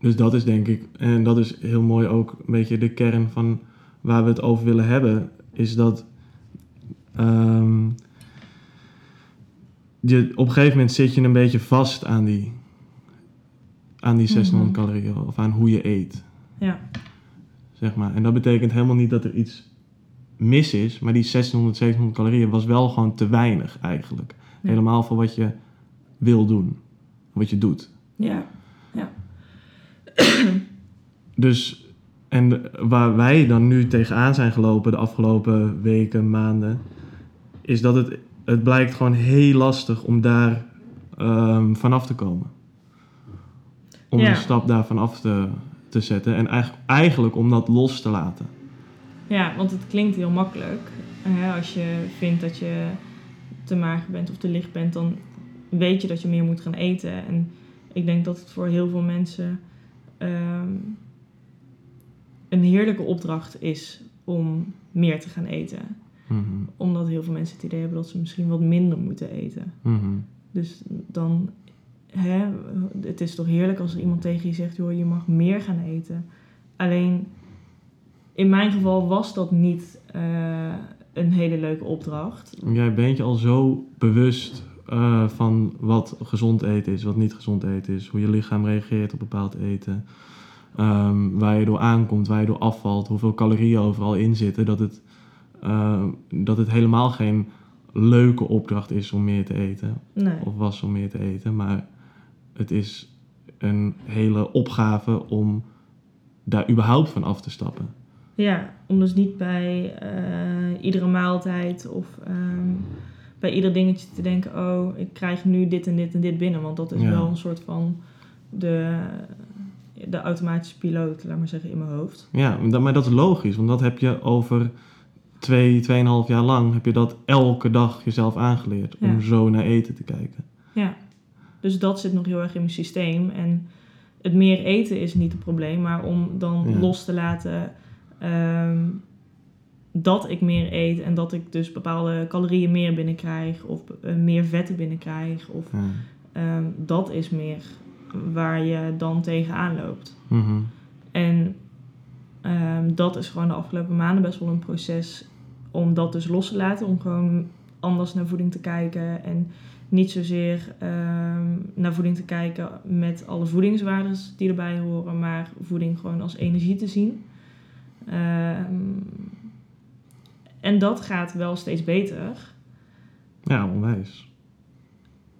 Speaker 3: dus dat is denk ik, en dat is heel mooi ook een beetje de kern van waar we het over willen hebben, is dat ehm, je, op een gegeven moment zit je een beetje vast aan die, aan die 600
Speaker 2: Mhm.
Speaker 3: calorieën of aan hoe je eet,
Speaker 2: Ja.
Speaker 3: Zeg maar. En dat betekent helemaal niet dat er iets mis is, maar die 600, 700 calorieën was wel gewoon te weinig eigenlijk.
Speaker 2: Ja.
Speaker 3: Helemaal voor wat je wil doen, wat je doet.
Speaker 2: Ja.
Speaker 3: Dus, en waar wij dan nu tegenaan zijn gelopen de afgelopen weken, maanden, is dat het, het blijkt gewoon heel lastig om daar ehm, vanaf te komen. Om
Speaker 2: Ja.
Speaker 3: een stap daar vanaf te, te zetten en eigenlijk, eigenlijk om dat los te laten.
Speaker 2: Ja, want het klinkt heel makkelijk. Hè, als je vindt dat je te mager bent of te licht bent, dan weet je dat je meer moet gaan eten. En ik denk dat het voor heel veel mensen ehm, een heerlijke opdracht is om meer te gaan eten.
Speaker 3: Mhm,
Speaker 2: Omdat heel veel mensen het idee hebben dat ze misschien wat minder moeten eten.
Speaker 3: mhm.
Speaker 2: Dus dan, hè, het is toch heerlijk als er iemand tegen je zegt, joh, je mag meer gaan eten. Alleen, in mijn geval was dat niet eh, een hele leuke opdracht.
Speaker 3: Jij bent je al zo bewust eh, van wat gezond eten is, wat niet gezond eten is, hoe je lichaam reageert op bepaald eten, ehm, waar je door aankomt, waar je door afvalt, hoeveel calorieën overal in zitten, dat het, eh, dat het helemaal geen leuke opdracht is om meer te eten,
Speaker 2: Nee.
Speaker 3: of was om meer te eten, maar het is een hele opgave om daar überhaupt van af te stappen.
Speaker 2: Ja, om dus niet bij eh, iedere maaltijd of ehm, bij ieder dingetje te denken, oh, ik krijg nu dit en dit en dit binnen. Want dat is
Speaker 3: Ja.
Speaker 2: wel een soort van de, de automatische piloot, laat maar zeggen, in mijn hoofd.
Speaker 3: Ja, maar dat- is logisch, want dat heb je over twee, tweeënhalf jaar lang, heb je dat elke dag jezelf aangeleerd, om zo naar eten te kijken.
Speaker 2: Ja, dus dat zit nog heel erg in mijn systeem. En het meer eten is niet het probleem, maar om dan
Speaker 3: Ja.
Speaker 2: los te laten ehm, dat ik meer eet en dat ik dus bepaalde calorieën meer binnenkrijg of eh, meer vetten binnenkrijg. Of,
Speaker 3: Ja.
Speaker 2: ehm, dat is meer waar je dan tegenaan loopt.
Speaker 3: Mhm.
Speaker 2: En ehm, dat is gewoon de afgelopen maanden best wel een proces om dat dus los te laten. Om gewoon anders naar voeding te kijken. En niet zozeer ehm, naar voeding te kijken met alle voedingswaarden die erbij horen. Maar voeding gewoon als energie te zien. Ehm, en dat gaat wel steeds beter.
Speaker 3: ja, onwijs.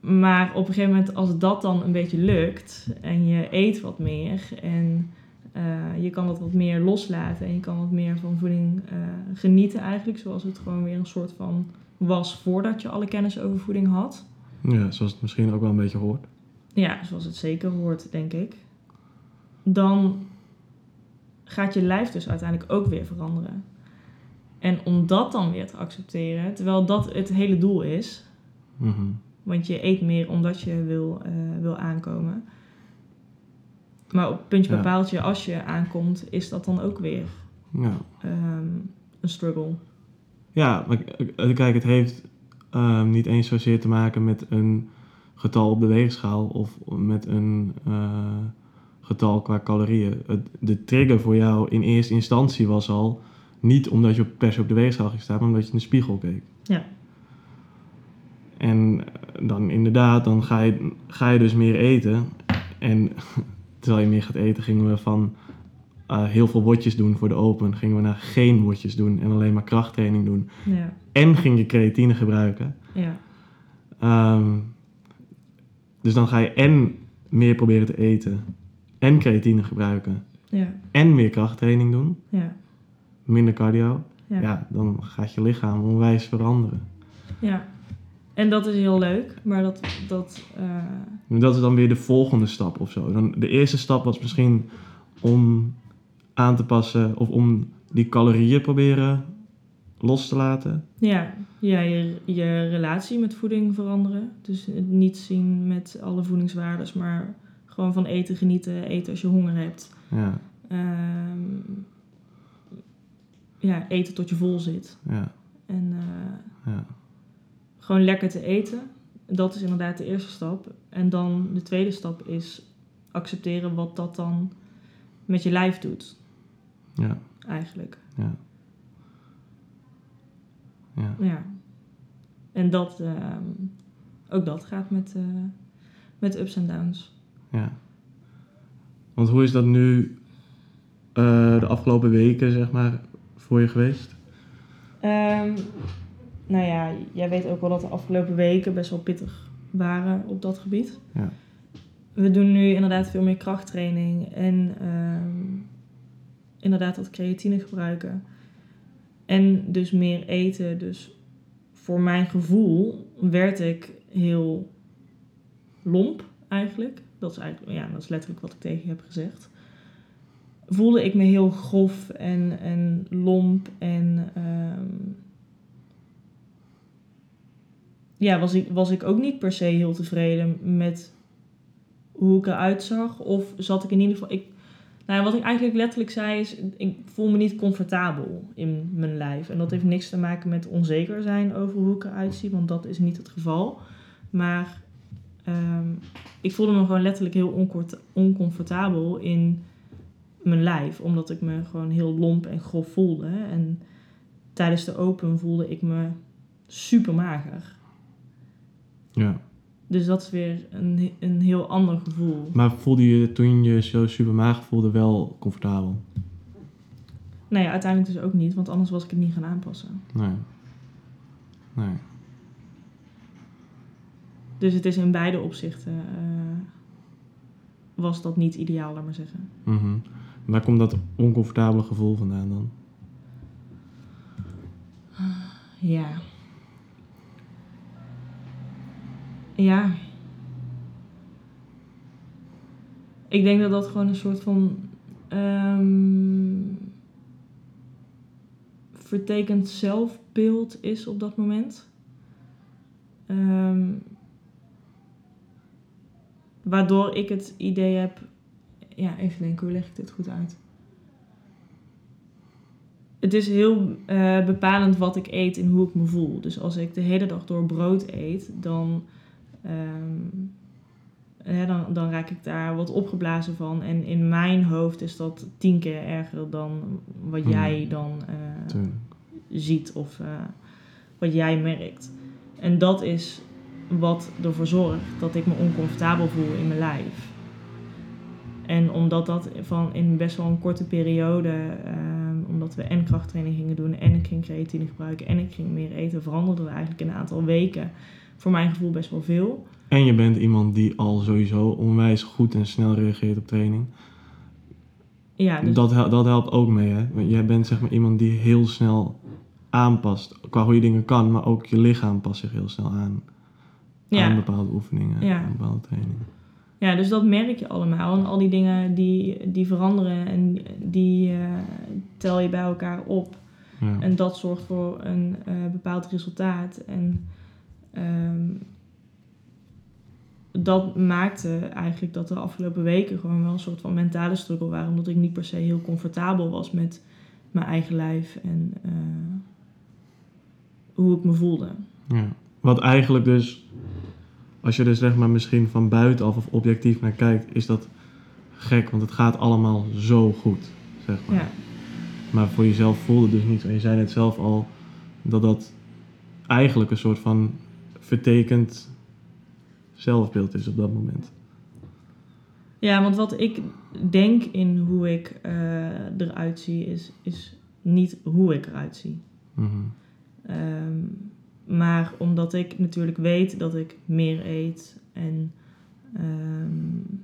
Speaker 2: maar op een gegeven moment, als dat dan een beetje lukt en je eet wat meer en eh, je kan dat wat meer loslaten en je kan wat meer van voeding eh, genieten eigenlijk, zoals het gewoon weer een soort van was voordat je alle kennis over voeding had.
Speaker 3: Ja, zoals het misschien ook wel een beetje hoort.
Speaker 2: Ja, zoals het zeker hoort, denk ik. Dan gaat je lijf dus uiteindelijk ook weer veranderen. En om dat dan weer te accepteren, terwijl dat het hele doel is,
Speaker 3: Mhm.
Speaker 2: want je eet meer omdat je wil, eh, wil aankomen. Maar op puntje
Speaker 3: Ja.
Speaker 2: bij paaltje, als je aankomt, is dat dan ook weer
Speaker 3: Ja.
Speaker 2: ehm, een struggle.
Speaker 3: Ja, maar k- kijk, het heeft ehm, niet eens zozeer te maken met een getal op de weegschaal of met een eh, getal qua calorieën. De trigger voor jou in eerste instantie was al niet omdat je per se op de weegschaal ging staan, maar omdat je in de spiegel keek.
Speaker 2: Ja.
Speaker 3: En eh, dan inderdaad, dan ga je, ga je dus meer eten. En terwijl je meer gaat eten, gingen we van eh, heel veel watjes doen voor de open, gingen we naar geen watjes doen en alleen maar krachttraining doen
Speaker 2: Ja,
Speaker 3: en ging je creatine gebruiken.
Speaker 2: ja,
Speaker 3: Ehm, dus dan ga je en meer proberen te eten, en creatine gebruiken,
Speaker 2: ja,
Speaker 3: en meer krachttraining doen,
Speaker 2: ja.
Speaker 3: minder cardio.
Speaker 2: Ja.
Speaker 3: Ja, dan gaat je lichaam onwijs veranderen.
Speaker 2: ja. En dat is heel leuk, maar dat, dat eh,
Speaker 3: dat is dan weer de volgende stap of zo. Dan, de eerste stap was misschien om aan te passen of om die calorieën proberen los te laten.
Speaker 2: Ja, ja je, je relatie met voeding veranderen. Dus het niet zien met alle voedingswaardes, maar gewoon van eten genieten, eten als je honger hebt.
Speaker 3: Ja,
Speaker 2: Ehm, ja, eten tot je vol zit.
Speaker 3: ja,
Speaker 2: En eh,
Speaker 3: ja.
Speaker 2: gewoon lekker te eten. Dat is inderdaad de eerste stap. En dan de tweede stap is accepteren wat dat dan met je lijf doet,
Speaker 3: ja,
Speaker 2: eigenlijk.
Speaker 3: ja. Ja,
Speaker 2: Ja. En dat, ehm, ook dat gaat met, eh, met ups en downs.
Speaker 3: ja. Want hoe is dat nu eh, de afgelopen weken, zeg maar, voor je geweest?
Speaker 2: Ehm, nou ja, jij weet ook wel dat de afgelopen weken best wel pittig waren op dat gebied.
Speaker 3: Ja.
Speaker 2: We doen nu inderdaad veel meer krachttraining en ehm, inderdaad wat creatine gebruiken. En dus meer eten. Dus voor mijn gevoel werd ik heel lomp eigenlijk. Dat is eigenlijk, ja, dat is letterlijk wat ik tegen je heb gezegd. Voelde ik me heel grof en, en lomp en ehm, ja, was ik, was ik ook niet per se heel tevreden met hoe ik eruit zag. Of zat ik in ieder geval. Ik, nou wat ik eigenlijk letterlijk zei is: ik voel me niet comfortabel in mijn lijf. En dat heeft niks te maken met onzeker zijn over hoe ik eruit zie, want dat is niet het geval. Maar ehm, ik voelde me gewoon letterlijk heel oncomfortabel in mijn lijf, omdat ik me gewoon heel lomp en grof voelde. En tijdens de open voelde ik me super mager.
Speaker 3: Ja.
Speaker 2: Dus dat is weer een, een heel ander gevoel.
Speaker 3: Maar voelde je toen je zo super maag voelde wel comfortabel?
Speaker 2: Nee, uiteindelijk dus ook niet, want anders was ik het niet gaan aanpassen.
Speaker 3: Nee. Nee.
Speaker 2: Dus het is in beide opzichten eh, was dat niet ideaal, laat maar zeggen.
Speaker 3: Mhm. Waar komt dat oncomfortabele gevoel vandaan dan?
Speaker 2: Ja. Ja. Ik denk dat dat gewoon een soort van ehm, vertekend zelfbeeld is op dat moment. Ehm, waardoor ik het idee heb. Ja, even denken, hoe leg ik dit goed uit? Het is heel eh, bepalend wat ik eet en hoe ik me voel. Dus als ik de hele dag door brood eet, dan, hè, dan, dan raak ik daar wat opgeblazen van. En in mijn hoofd is dat tien keer erger dan wat
Speaker 3: Hmm.
Speaker 2: jij dan eh, ziet of eh, wat jij merkt. En dat is wat ervoor zorgt dat ik me oncomfortabel voel in mijn lijf. En omdat dat van in best wel een korte periode, ehm, omdat we en krachttraining gingen doen en ik ging creatine gebruiken en ik ging meer eten, veranderde er eigenlijk in een aantal weken voor mijn gevoel best wel veel.
Speaker 3: En je bent iemand die al sowieso onwijs goed en snel reageert op training.
Speaker 2: Ja, dus,
Speaker 3: Dat, dat helpt ook mee, hè? Want jij bent zeg maar iemand die heel snel aanpast. Qua hoe je dingen kan, maar ook je lichaam past zich heel snel aan. Aan bepaalde oefeningen,
Speaker 2: Ja.
Speaker 3: aan bepaalde trainingen.
Speaker 2: ja, dus dat merk je allemaal. En al die dingen die, die veranderen en die eh, tel je bij elkaar op.
Speaker 3: Ja.
Speaker 2: En dat zorgt voor een eh, bepaald resultaat. En ehm, dat maakte eigenlijk dat de afgelopen weken gewoon wel een soort van mentale struggle waren. Omdat ik niet per se heel comfortabel was met mijn eigen lijf en eh, hoe ik me voelde.
Speaker 3: Ja. Wat eigenlijk dus, als je er zeg maar misschien van buitenaf of objectief naar kijkt, is dat gek, want het gaat allemaal zo goed, zeg maar.
Speaker 2: Ja,
Speaker 3: Maar voor jezelf voelde het dus niet. En je zei net zelf al dat dat eigenlijk een soort van vertekend zelfbeeld is op dat moment.
Speaker 2: ja want wat ik denk in hoe ik eh, eruit zie, is, is niet hoe ik eruit zie.
Speaker 3: Mhm.
Speaker 2: Ehm, maar omdat ik natuurlijk weet dat ik meer eet en ehm,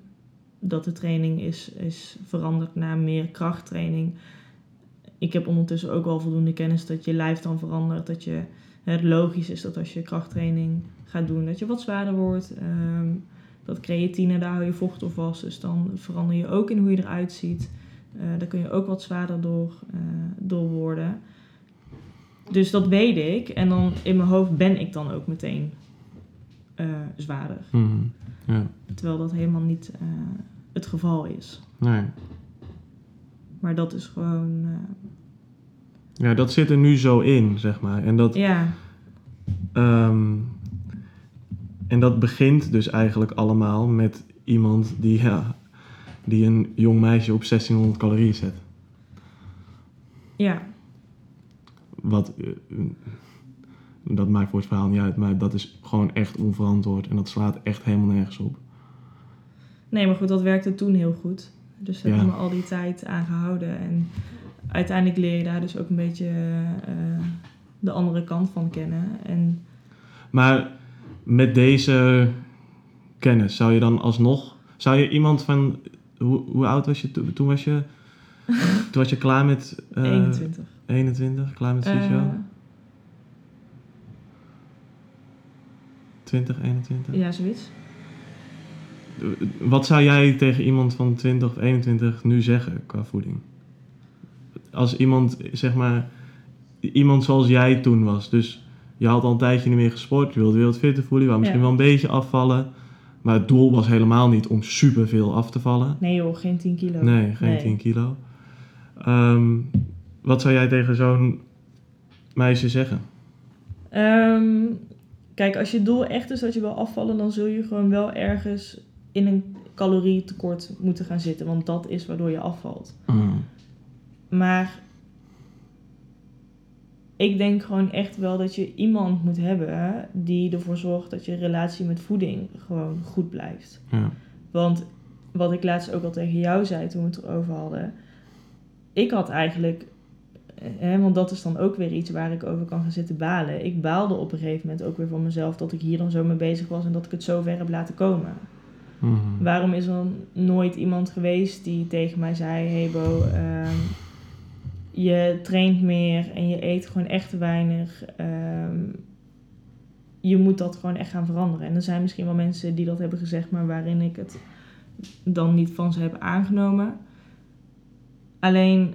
Speaker 2: dat de training is, is veranderd naar meer krachttraining. Ik heb ondertussen ook wel voldoende kennis dat je lijf dan verandert. Dat je, het logisch is dat als je krachttraining gaat doen, dat je wat zwaarder wordt. Ehm, dat creatine, daar hou je vocht op vast. Dus dan verander je ook in hoe je eruit ziet. Eh, daar kun je ook wat zwaarder door, eh, door worden. Dus dat weet ik. En dan in mijn hoofd ben ik dan ook meteen eh, zwaarder.
Speaker 3: Mhm. Ja,
Speaker 2: Terwijl dat helemaal niet het geval is.
Speaker 3: nee.
Speaker 2: Maar dat is gewoon.
Speaker 3: Ja, dat zit er nu zo in, zeg maar. En dat,
Speaker 2: ja,
Speaker 3: ehm, en dat begint dus eigenlijk allemaal met iemand die, ja, die een jong meisje op 1600 calorieën zet.
Speaker 2: ja,
Speaker 3: Wat, eh, dat maakt voor het verhaal niet uit, maar dat is gewoon echt onverantwoord. En dat slaat echt helemaal nergens op.
Speaker 2: nee, maar goed, dat werkte toen heel goed. Dus daar
Speaker 3: Ja.
Speaker 2: heb ik me al die tijd aan gehouden. En uiteindelijk leer je daar dus ook een beetje eh, de andere kant van kennen. En
Speaker 3: Maar met deze kennis zou je dan alsnog... Zou je iemand van... Hoe, hoe oud was je toen? Toen was je, toen was je klaar met... eh,
Speaker 2: 21.
Speaker 3: 21, klaar met CISO? 20, 21?
Speaker 2: ja, zoiets.
Speaker 3: Wat zou jij tegen iemand van 20 of 21 nu zeggen qua voeding? Als iemand, zeg maar, iemand zoals jij toen was. Dus je had al een tijdje niet meer gesport, je wilde weer wat fitter voelen, je wou misschien
Speaker 2: Ja.
Speaker 3: wel een beetje afvallen. Maar het doel was helemaal niet om superveel af te vallen.
Speaker 2: Nee joh, geen 10 kilo.
Speaker 3: Nee, geen
Speaker 2: Nee.
Speaker 3: 10 kilo. Ehm, wat zou jij tegen zo'n meisje zeggen?
Speaker 2: Ehm, kijk, als je doel echt is dat je wil afvallen, dan zul je gewoon wel ergens in een calorietekort moeten gaan zitten. Want dat is waardoor je afvalt. Maar ik denk gewoon echt wel dat je iemand moet hebben die ervoor zorgt dat je relatie met voeding gewoon goed blijft.
Speaker 3: Ja.
Speaker 2: Want wat ik laatst ook al tegen jou zei toen we het erover hadden. Ik had eigenlijk, hè, want dat is dan ook weer iets waar ik over kan gaan zitten balen. Ik baalde op een gegeven moment ook weer van mezelf dat ik hier dan zo mee bezig was en dat ik het zo ver heb laten komen.
Speaker 3: Mhm.
Speaker 2: Waarom is er nooit iemand geweest die tegen mij zei: Hey Bo, ehm, je traint meer en je eet gewoon echt weinig. Ehm, je moet dat gewoon echt gaan veranderen. En er zijn misschien wel mensen die dat hebben gezegd, maar waarin ik het dan niet van ze heb aangenomen. Alleen,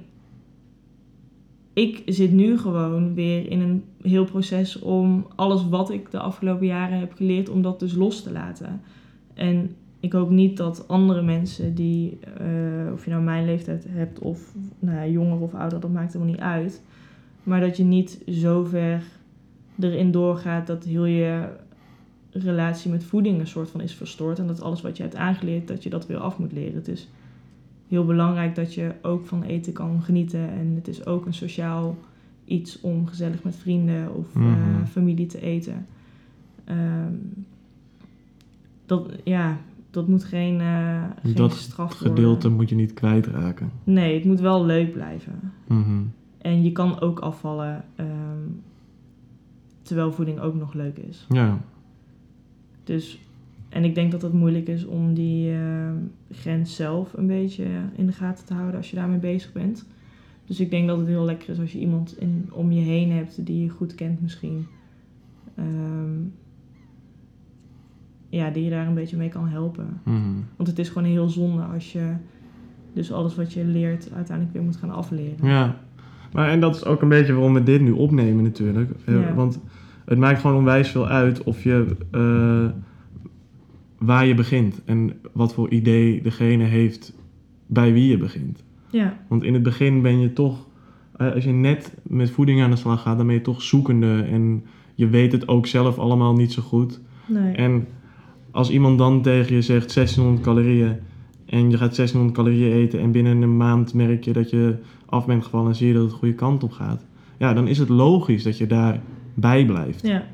Speaker 2: ik zit nu gewoon weer in een heel proces om alles wat ik de afgelopen jaren heb geleerd, om dat dus los te laten. En ik hoop niet dat andere mensen die, eh, of je nou mijn leeftijd hebt of nou ja, jonger of ouder, dat maakt helemaal niet uit. Maar dat je niet zo ver erin doorgaat dat heel je relatie met voeding een soort van is verstoord. En dat alles wat je hebt aangeleerd, dat je dat weer af moet leren. Het is heel belangrijk dat je ook van eten kan genieten. En het is ook een sociaal iets om gezellig met vrienden of eh,
Speaker 3: Mhm.
Speaker 2: familie te eten. Ehm, dat, ja, dat moet geen, eh geen
Speaker 3: Dat
Speaker 2: straf worden.
Speaker 3: Gedeelte moet je niet kwijtraken.
Speaker 2: Nee, het moet wel leuk blijven.
Speaker 3: Mhm.
Speaker 2: En je kan ook afvallen ehm, terwijl voeding ook nog leuk is.
Speaker 3: Ja.
Speaker 2: Dus en ik denk dat het moeilijk is om die ehm, grens zelf een beetje in de gaten te houden als je daarmee bezig bent. Dus ik denk dat het heel lekker is als je iemand in, om je heen hebt die je goed kent misschien. Ehm, ja, die je daar een beetje mee kan helpen.
Speaker 3: Mhm.
Speaker 2: Want het is gewoon heel zonde als je dus alles wat je leert uiteindelijk weer moet gaan afleren.
Speaker 3: Ja, maar en dat is ook een beetje waarom we dit nu opnemen natuurlijk. Eh,
Speaker 2: Ja.
Speaker 3: Want het maakt gewoon onwijs veel uit of je eh, waar je begint en wat voor idee degene heeft bij wie je begint.
Speaker 2: Ja,
Speaker 3: Want in het begin ben je toch, eh, als je net met voeding aan de slag gaat, dan ben je toch zoekende en je weet het ook zelf allemaal niet zo goed.
Speaker 2: nee.
Speaker 3: En als iemand dan tegen je zegt 1600 calorieën en je gaat 1600 calorieën eten en binnen een maand merk je dat je af bent gevallen en zie je dat het de goede kant op gaat. Ja, dan is het logisch dat je daarbij blijft,
Speaker 2: ja,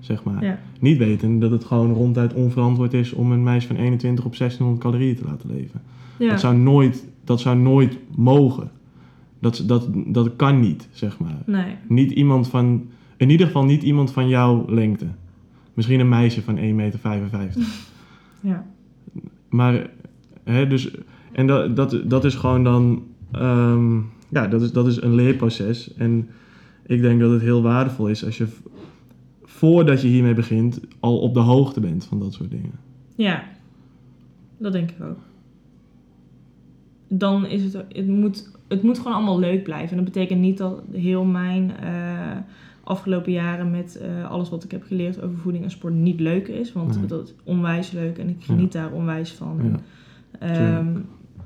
Speaker 3: zeg maar.
Speaker 2: ja,
Speaker 3: Niet weten dat het gewoon ronduit onverantwoord is om een meisje van 21 op 1600 calorieën te laten leven.
Speaker 2: ja.
Speaker 3: Dat, zou nooit, dat zou nooit mogen. Dat, dat, dat kan niet, zeg maar.
Speaker 2: Nee,
Speaker 3: Niet iemand van, in ieder geval niet iemand van jouw lengte. Misschien een meisje van 1,55 meter.
Speaker 2: ja,
Speaker 3: Maar, hè, dus, en dat, dat, dat is gewoon dan, ehm, ja, dat is, dat is een leerproces. En ik denk dat het heel waardevol is als je, voordat je hiermee begint, al op de hoogte bent van dat soort dingen.
Speaker 2: ja. Dat denk ik ook. Dan is het, het moet, het moet gewoon allemaal leuk blijven. En dat betekent niet dat heel mijn eh, afgelopen jaren met eh, alles wat ik heb geleerd over voeding en sport niet leuk is. Want
Speaker 3: Nee.
Speaker 2: dat is onwijs leuk en ik geniet daar onwijs van.
Speaker 3: Ja.
Speaker 2: Ehm,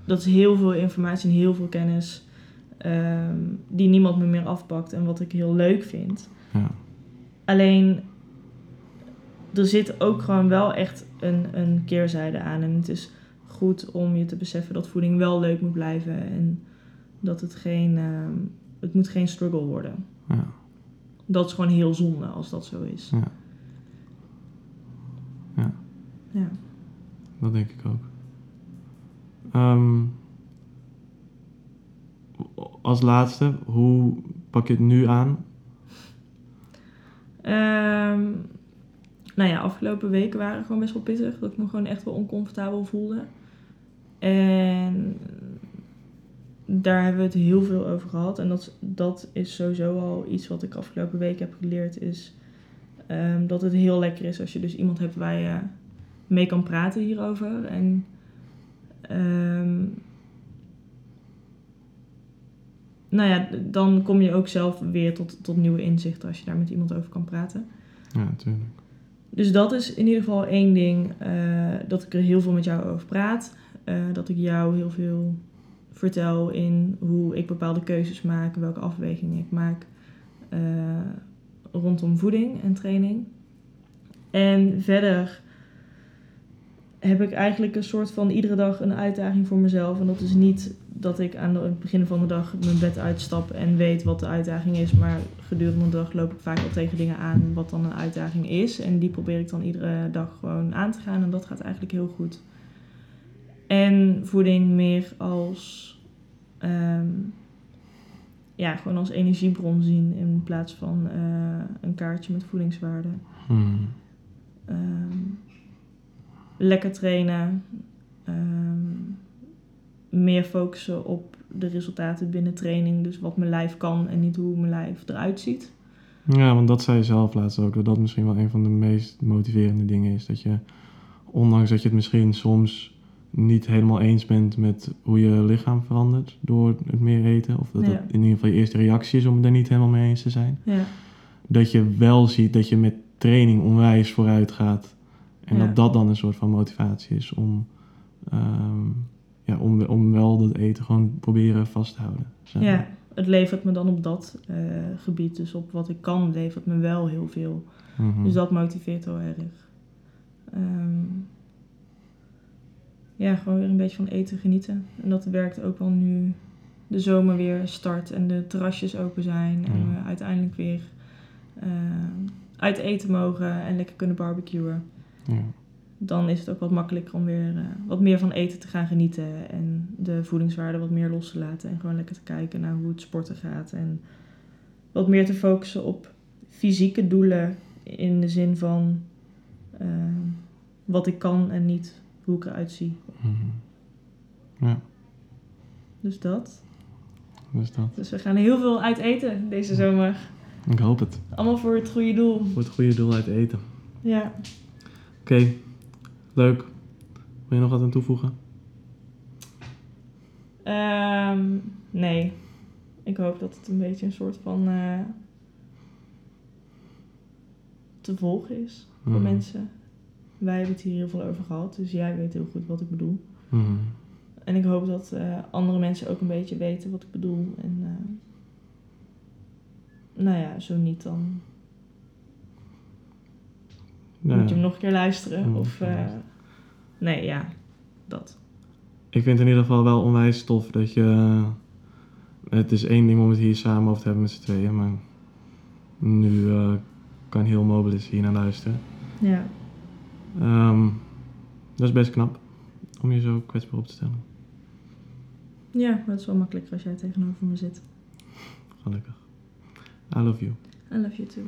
Speaker 2: dat is heel veel informatie en heel veel kennis ehm, die niemand me meer afpakt en wat ik heel leuk vind.
Speaker 3: Ja.
Speaker 2: Alleen, er zit ook gewoon wel echt een, een keerzijde aan. En het is goed om je te beseffen dat voeding wel leuk moet blijven. En dat het geen, ehm, het moet geen struggle worden.
Speaker 3: Ja.
Speaker 2: Dat is gewoon heel zonde als dat zo is.
Speaker 3: Ja. Ja.
Speaker 2: Ja.
Speaker 3: Dat denk ik ook. Ehm, als laatste, hoe pak je het nu aan?
Speaker 2: Ehm, nou ja, afgelopen weken waren gewoon best wel pittig. Dat ik me gewoon echt wel oncomfortabel voelde. En daar hebben we het heel veel over gehad. En dat, dat is sowieso al iets wat ik afgelopen week heb geleerd. Is ehm, dat het heel lekker is als je dus iemand hebt waar je mee kan praten hierover. En ehm, nou ja, dan kom je ook zelf weer tot, tot nieuwe inzichten als je daar met iemand over kan praten.
Speaker 3: Ja, natuurlijk.
Speaker 2: Dus dat is in ieder geval één ding, eh, dat ik er heel veel met jou over praat. Eh, dat ik jou heel veel vertel in hoe ik bepaalde keuzes maak, welke afwegingen ik maak eh, rondom voeding en training. En verder heb ik eigenlijk een soort van iedere dag een uitdaging voor mezelf. En dat is niet dat ik aan het begin van de dag mijn bed uitstap en weet wat de uitdaging is. Maar gedurende de dag loop ik vaak wel tegen dingen aan wat dan een uitdaging is. En die probeer ik dan iedere dag gewoon aan te gaan. En dat gaat eigenlijk heel goed. En voeding meer als... ehm, ja, gewoon als energiebron zien in plaats van eh, een kaartje met voedingswaarde.
Speaker 3: Hmm.
Speaker 2: Ehm, lekker trainen. Ehm, meer focussen op de resultaten binnen training. Dus wat mijn lijf kan en niet hoe mijn lijf eruit ziet.
Speaker 3: Ja, want dat zei je zelf laatst ook, dat dat misschien wel een van de meest motiverende dingen is. Dat je, ondanks dat je het misschien soms niet helemaal eens bent met hoe je lichaam verandert door het meer eten, of dat
Speaker 2: Ja.
Speaker 3: dat in ieder geval je eerste reactie is om het er niet helemaal mee eens te zijn,
Speaker 2: Ja,
Speaker 3: dat je wel ziet dat je met training onwijs vooruit gaat. En
Speaker 2: Ja.
Speaker 3: dat dat dan een soort van motivatie is om, ehm, ja, om, om wel dat eten gewoon proberen vast te houden.
Speaker 2: ja, het levert me dan op dat eh, gebied, dus op wat ik kan, levert me wel heel veel.
Speaker 3: Mhm.
Speaker 2: Dus dat motiveert heel erg. Ehm, ja, gewoon weer een beetje van eten genieten. En dat werkt ook wel nu de zomer weer start en de terrasjes open zijn. En
Speaker 3: Ja.
Speaker 2: we uiteindelijk weer eh, uit eten mogen en lekker kunnen barbecuen.
Speaker 3: Ja.
Speaker 2: Dan is het ook wat makkelijker om weer eh, wat meer van eten te gaan genieten. En de voedingswaarde wat meer los te laten. En gewoon lekker te kijken naar hoe het sporten gaat. En wat meer te focussen op fysieke doelen. In de zin van eh, wat ik kan en niet hoe ik eruit zie.
Speaker 3: Mhm. Ja,
Speaker 2: Dus dat.
Speaker 3: dus dat.
Speaker 2: Dus we gaan heel veel uit eten deze zomer.
Speaker 3: Ik hoop het.
Speaker 2: Allemaal voor het goede doel.
Speaker 3: Voor het goede doel uit eten.
Speaker 2: Ja.
Speaker 3: Oké, leuk. Wil je nog wat aan toevoegen?
Speaker 2: Ehm, nee. Ik hoop dat het een beetje een soort van eh, te volgen is voor
Speaker 3: Mhm.
Speaker 2: mensen. Wij hebben het hier heel veel over gehad, dus jij weet heel goed wat ik bedoel.
Speaker 3: Mhm.
Speaker 2: En ik hoop dat eh, andere mensen ook een beetje weten wat ik bedoel. En eh, nou ja, zo niet, dan moet je hem nog een keer luisteren. Of, eh, nee, ja, dat.
Speaker 3: Ik vind in ieder geval wel onwijs tof dat je... Het is één ding om het hier samen over te hebben met z'n tweeën, maar nu eh, kan heel Mobilis hier naar luisteren.
Speaker 2: Ja.
Speaker 3: Ehm, dat is best knap om je zo kwetsbaar op te stellen.
Speaker 2: ja, maar het is wel makkelijker als jij tegenover me zit.
Speaker 3: Gelukkig. I love you.
Speaker 2: I love you too.